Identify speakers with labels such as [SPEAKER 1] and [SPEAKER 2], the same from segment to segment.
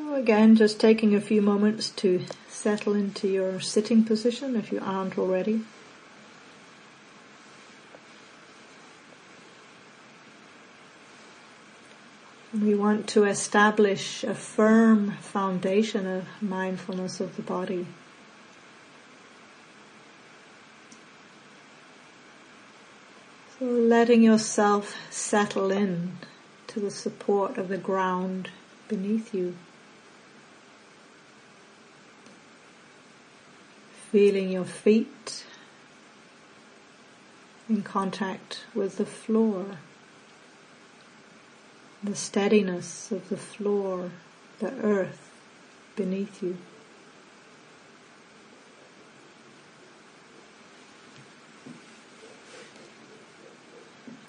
[SPEAKER 1] So again, just taking a few moments to settle into your sitting position if you aren't already. We want to establish a firm foundation of mindfulness of the body. So letting yourself settle in to the support of the ground beneath you. Feeling your feet in contact with the floor, the steadiness of the floor, the earth beneath you.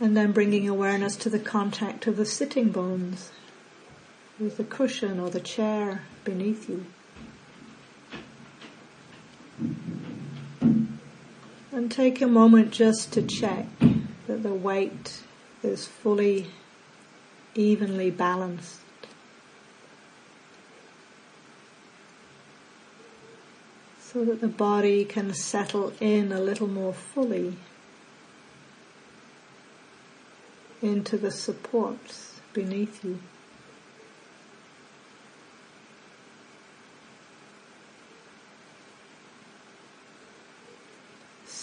[SPEAKER 1] And then bringing awareness to the contact of the sitting bones with the cushion or the chair beneath you. And take a moment just to check that the weight is fully evenly balanced. So that the body can settle in a little more fully into the supports beneath you.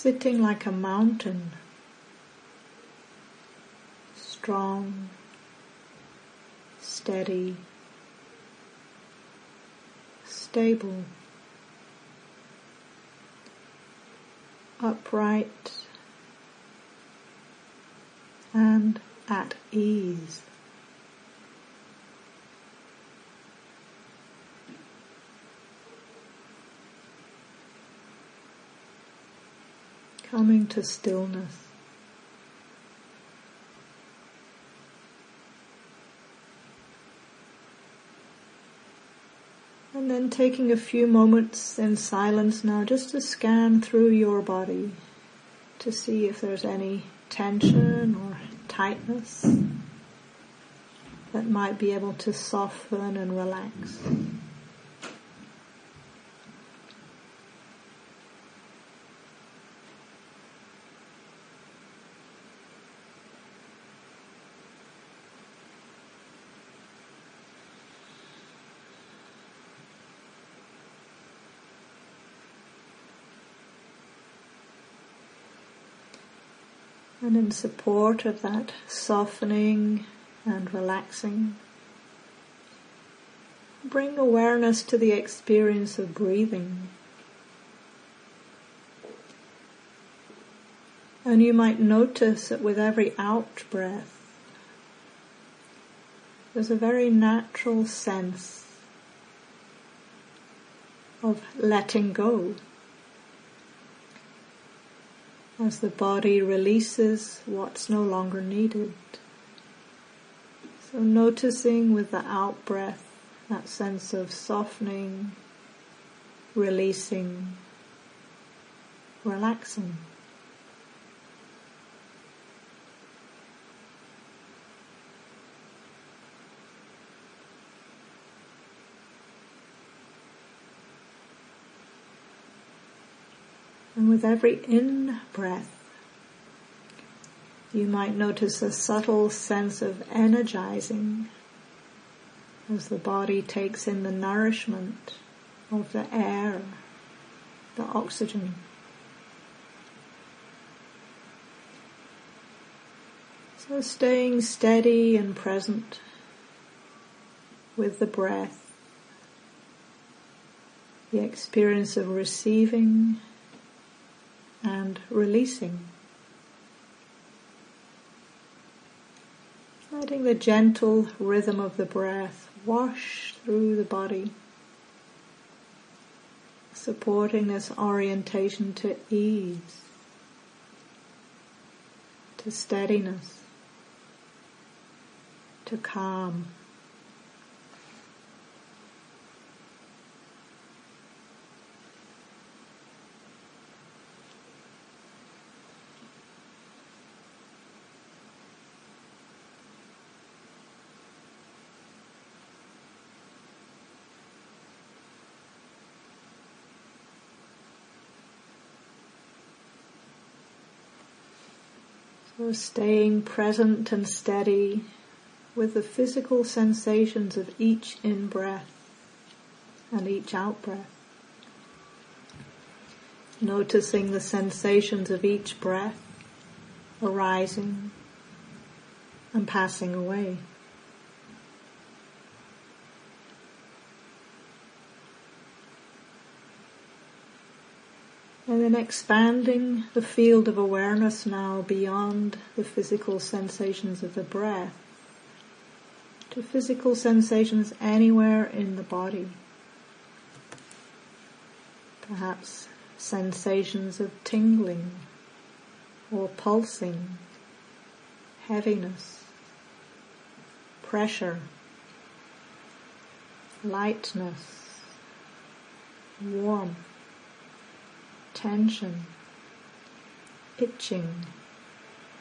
[SPEAKER 1] Sitting like a mountain, strong, steady, stable, upright, and at ease. Coming to stillness. And then taking a few moments in silence now just to scan through your body to see if there's any tension or tightness that might be able to soften and relax. And in support of that softening and relaxing, bring awareness to the experience of breathing. And you might notice that with every out breath, there's a very natural sense of letting go as the body releases what's no longer needed. So noticing with the out breath that sense of softening, releasing, relaxing. And with every in breath, you might notice a subtle sense of energizing as the body takes in the nourishment of the air, the oxygen. So staying steady and present with the breath, the experience of receiving and releasing. Letting the gentle rhythm of the breath wash through the body, supporting this orientation to ease, to steadiness, to calm. So staying present and steady with the physical sensations of each in-breath and each out-breath. Noticing the sensations of each breath arising and passing away. And then expanding the field of awareness now beyond the physical sensations of the breath to physical sensations anywhere in the body. Perhaps sensations of tingling or pulsing, heaviness, pressure, lightness, warmth tension, itching,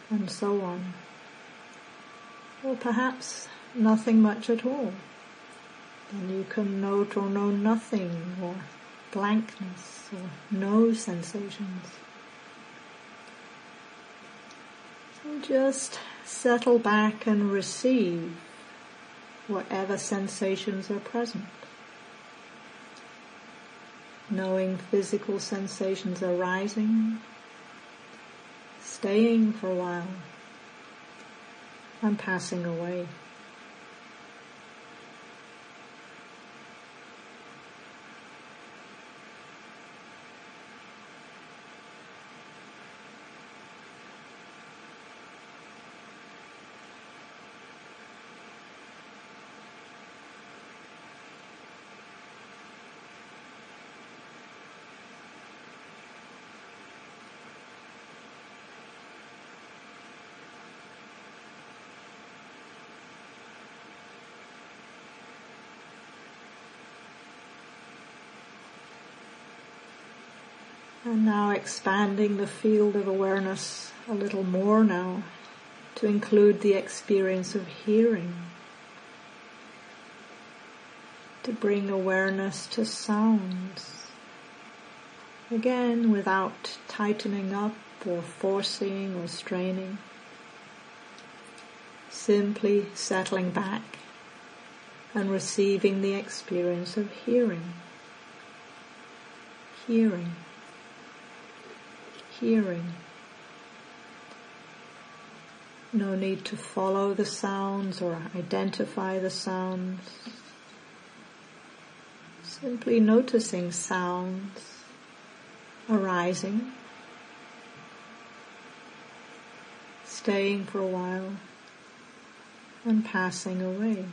[SPEAKER 1] and so on. Or perhaps nothing much at all. Then you can note or know nothing or blankness or no sensations. And just settle back and receive whatever sensations are present knowing physical sensations arising, staying for a while, and passing away. And now expanding the field of awareness a little more now to include the experience of hearing. To bring awareness to sounds. Again, without tightening up or forcing or straining. Simply settling back and receiving the experience of hearing. Hearing hearing. No need to follow the sounds or identify the sounds. Simply noticing sounds arising, staying for a while and passing away.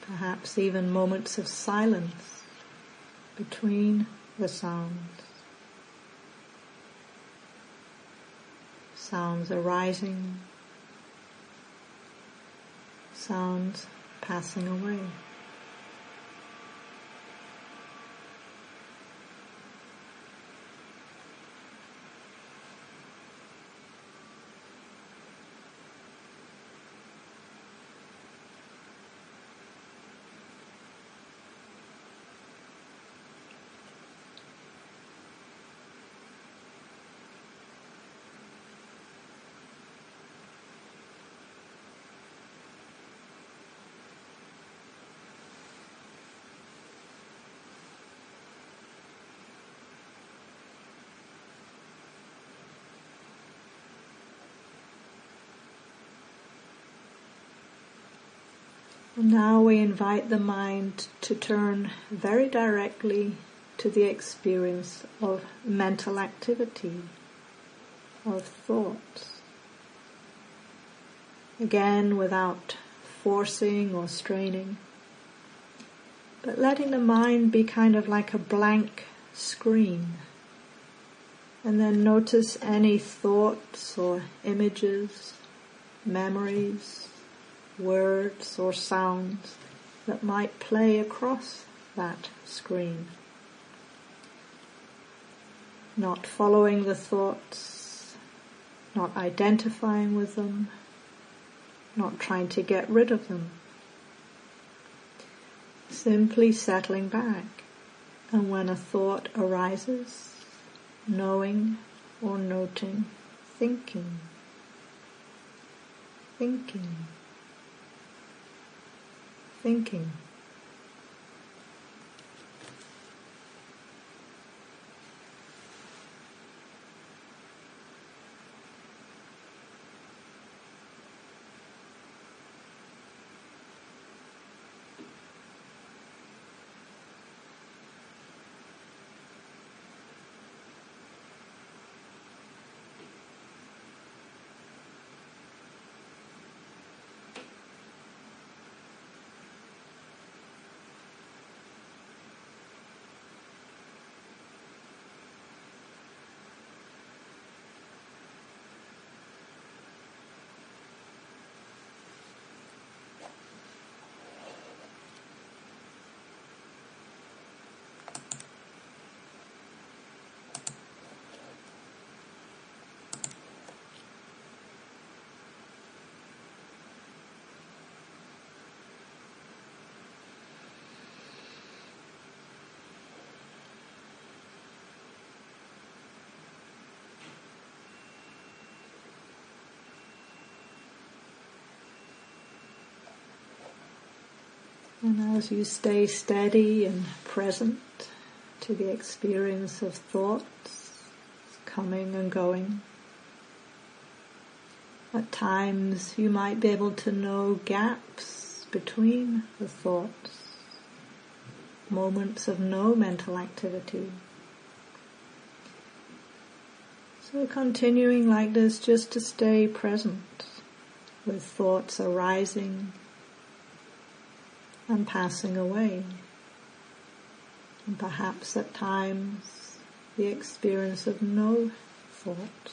[SPEAKER 1] Perhaps even moments of silence between the sounds. Sounds arising, sounds passing away. Now we invite the mind to turn very directly to the experience of mental activity, of thoughts. Again, without forcing or straining, but letting the mind be kind of like a blank screen. And then notice any thoughts or images, memories, words or sounds that might play across that screen. Not following the thoughts, not identifying with them, not trying to get rid of them. Simply settling back. And when a thought arises, knowing or noting, thinking, thinking, thinking. And as you stay steady and present to the experience of thoughts coming and going, at times you might be able to know gaps between the thoughts, moments of no mental activity. So continuing like this just to stay present with thoughts arising and passing away. And perhaps at times the experience of no thought.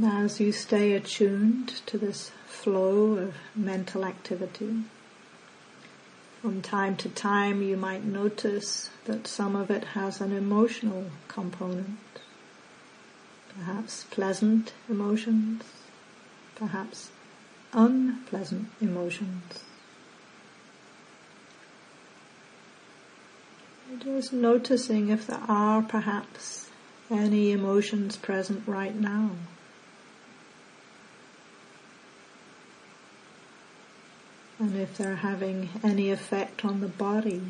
[SPEAKER 1] As you stay attuned to this flow of mental activity, from time to time you might notice that some of it has an emotional component, perhaps pleasant emotions, perhaps unpleasant emotions. Just noticing if there are perhaps any emotions present right now. And if they're having any effect on the body.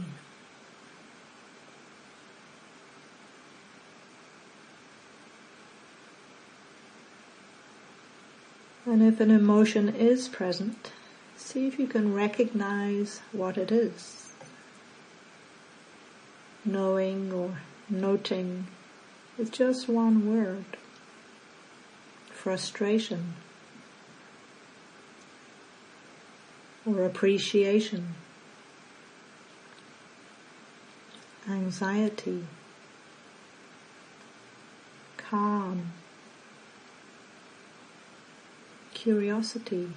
[SPEAKER 1] And if an emotion is present, see if you can recognize what it is. Knowing or noting with just one word. Frustration. Or appreciation, anxiety, calm, curiosity,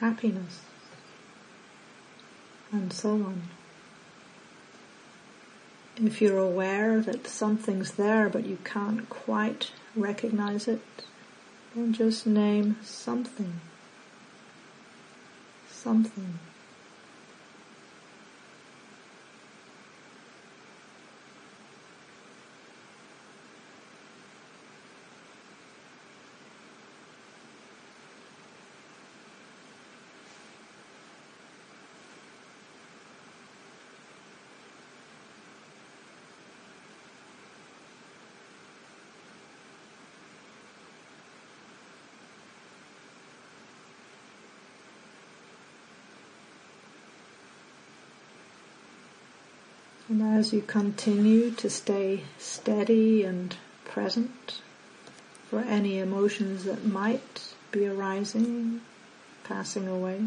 [SPEAKER 1] happiness, and so on. If you're aware that something's there but you can't quite recognize it, and just name something. Something. And as you continue to stay steady and present for any emotions that might be arising, passing away,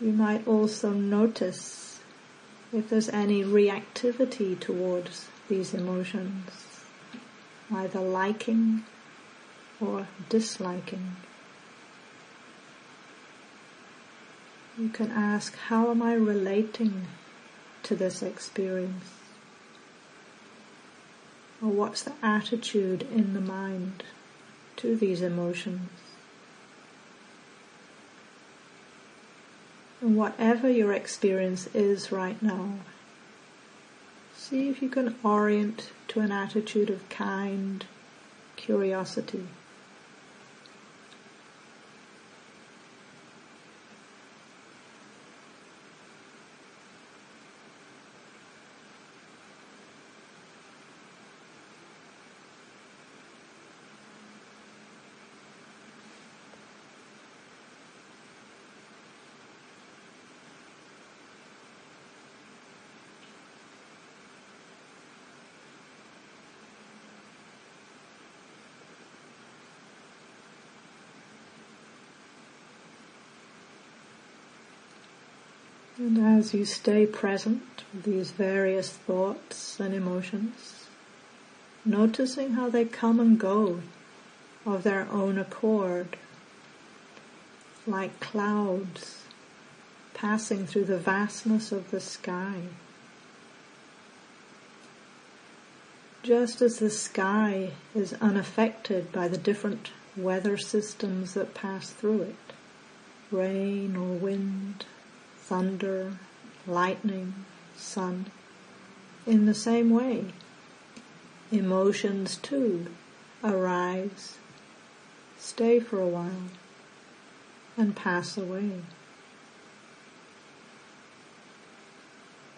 [SPEAKER 1] you might also notice if there's any reactivity towards these emotions, either liking or disliking. You can ask, how am I relating to this experience? Or what's the attitude in the mind to these emotions? And whatever your experience is right now, see if you can orient to an attitude of kind curiosity. And as you stay present with these various thoughts and emotions, noticing how they come and go of their own accord, like clouds passing through the vastness of the sky. Just as the sky is unaffected by the different weather systems that pass through it, rain or wind, thunder, lightning, sun. In the same way, emotions too arise, stay for a while, and pass away.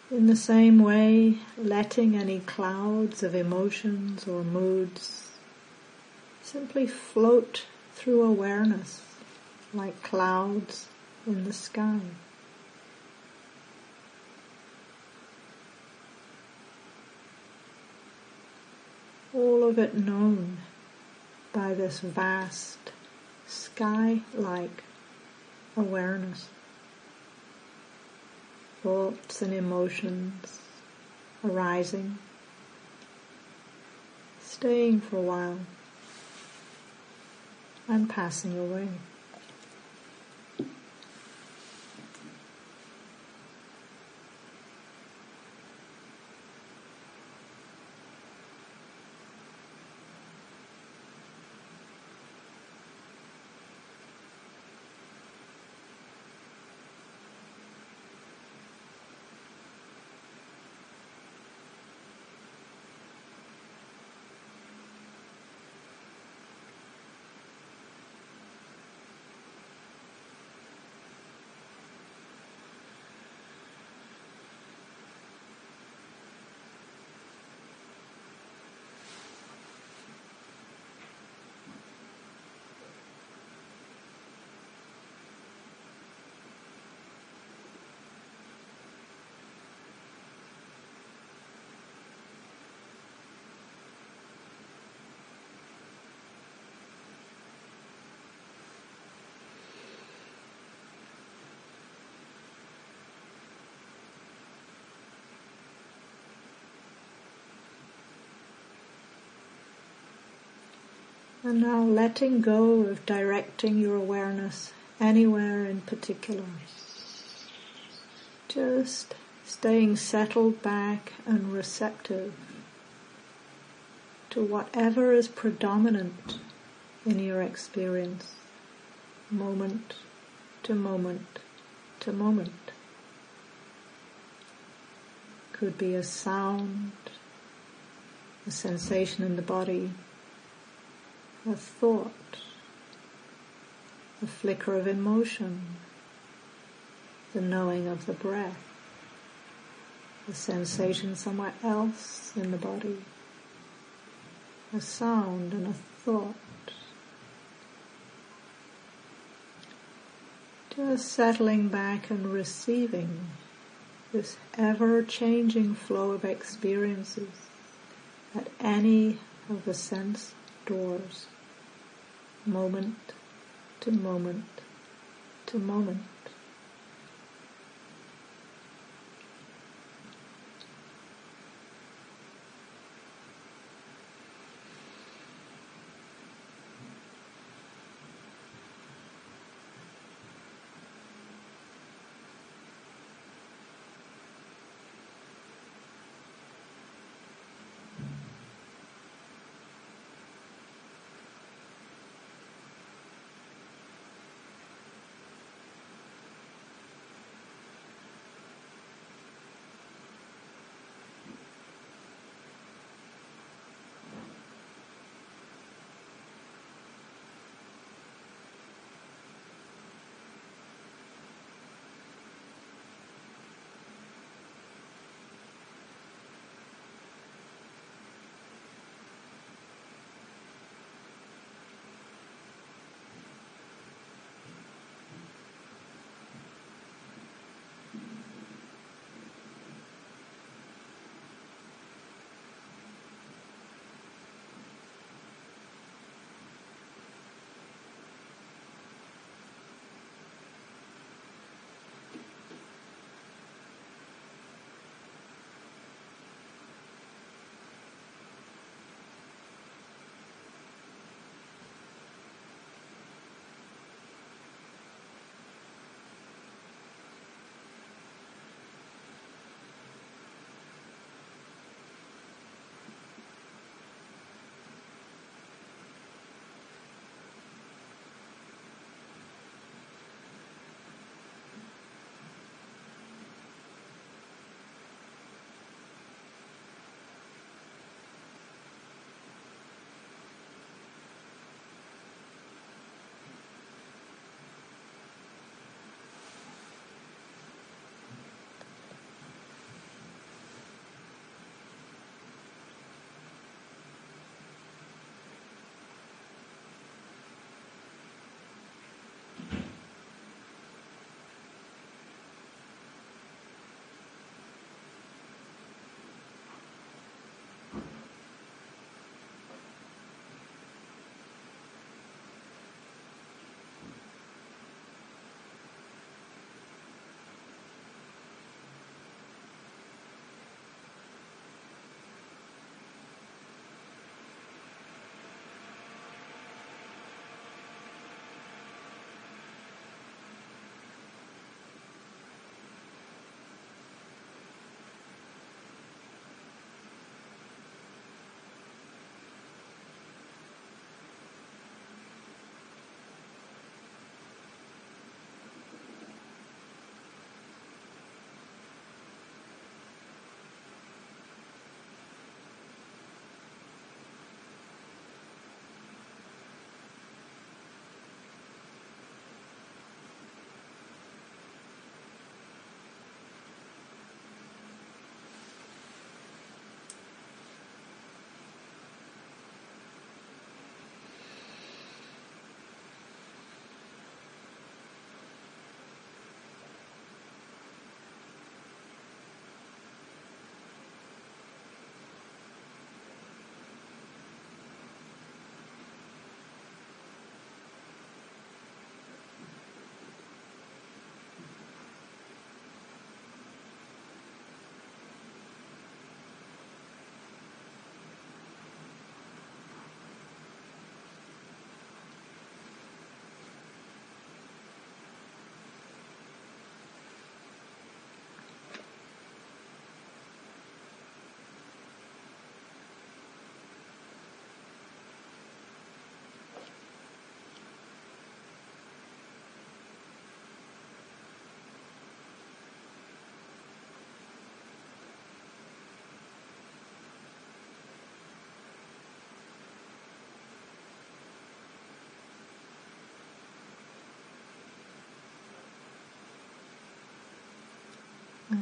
[SPEAKER 1] In the same way, letting any clouds of emotions or moods simply float through awareness like clouds in the sky. All of it known by this vast sky-like awareness. Thoughts and emotions arising, staying for a while and passing away. And now letting go of directing your awareness anywhere in particular. Just staying settled back and receptive to whatever is predominant in your experience, moment to moment to moment. Could be a sound, a sensation in the body, a thought, a flicker of emotion, the knowing of the breath, the sensation somewhere else in the body, a sound and a thought. Just settling back and receiving this ever-changing flow of experiences at any of the sense doors, moment to moment to moment.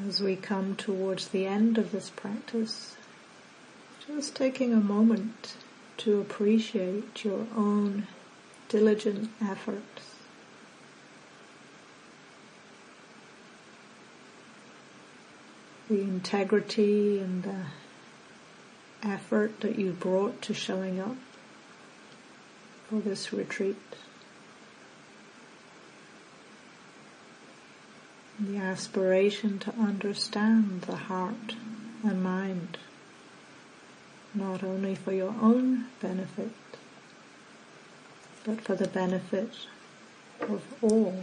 [SPEAKER 1] As we come towards the end of this practice, just taking a moment to appreciate your own diligent efforts. the integrity and the effort that you brought to showing up for this retreat. The aspiration to understand the heart and mind, not only for your own benefit, but for the benefit of all.